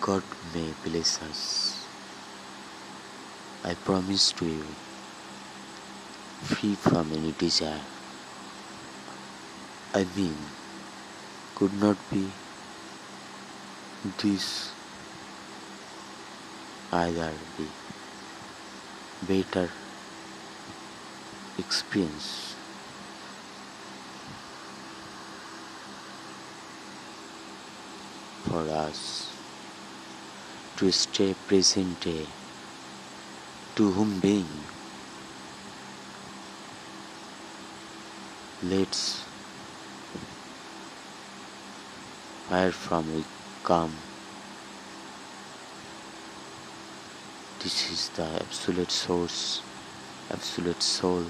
God may bless us. I promise to you, free from any desire. I mean, could not be this either be better experience for us to stay present day to whom being? Let's where from we come. This is the absolute source absolute soul.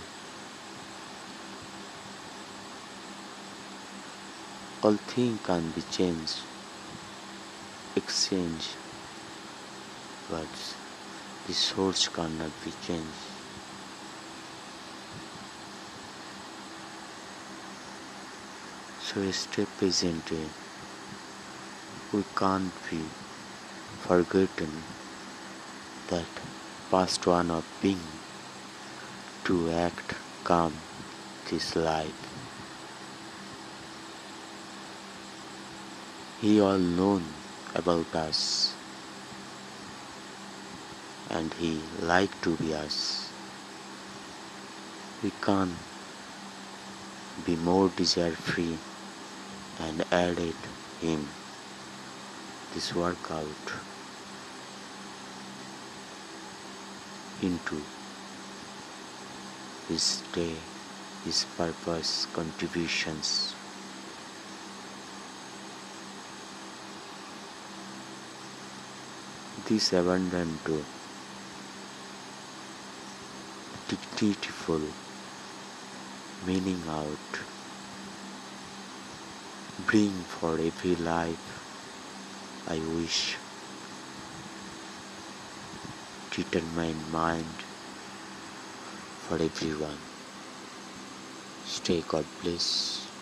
All things can be changed exchanged but the source cannot be changed so stay present eh, day we can't be forgotten that past one of being to act calm this life. He all known about us and he like to be us. We can't be more desire free and added him this workout into his day, his purpose, contributions. This abundant to digniful meaning out bring for every life I wish determined mind for everyone. Stay God bless.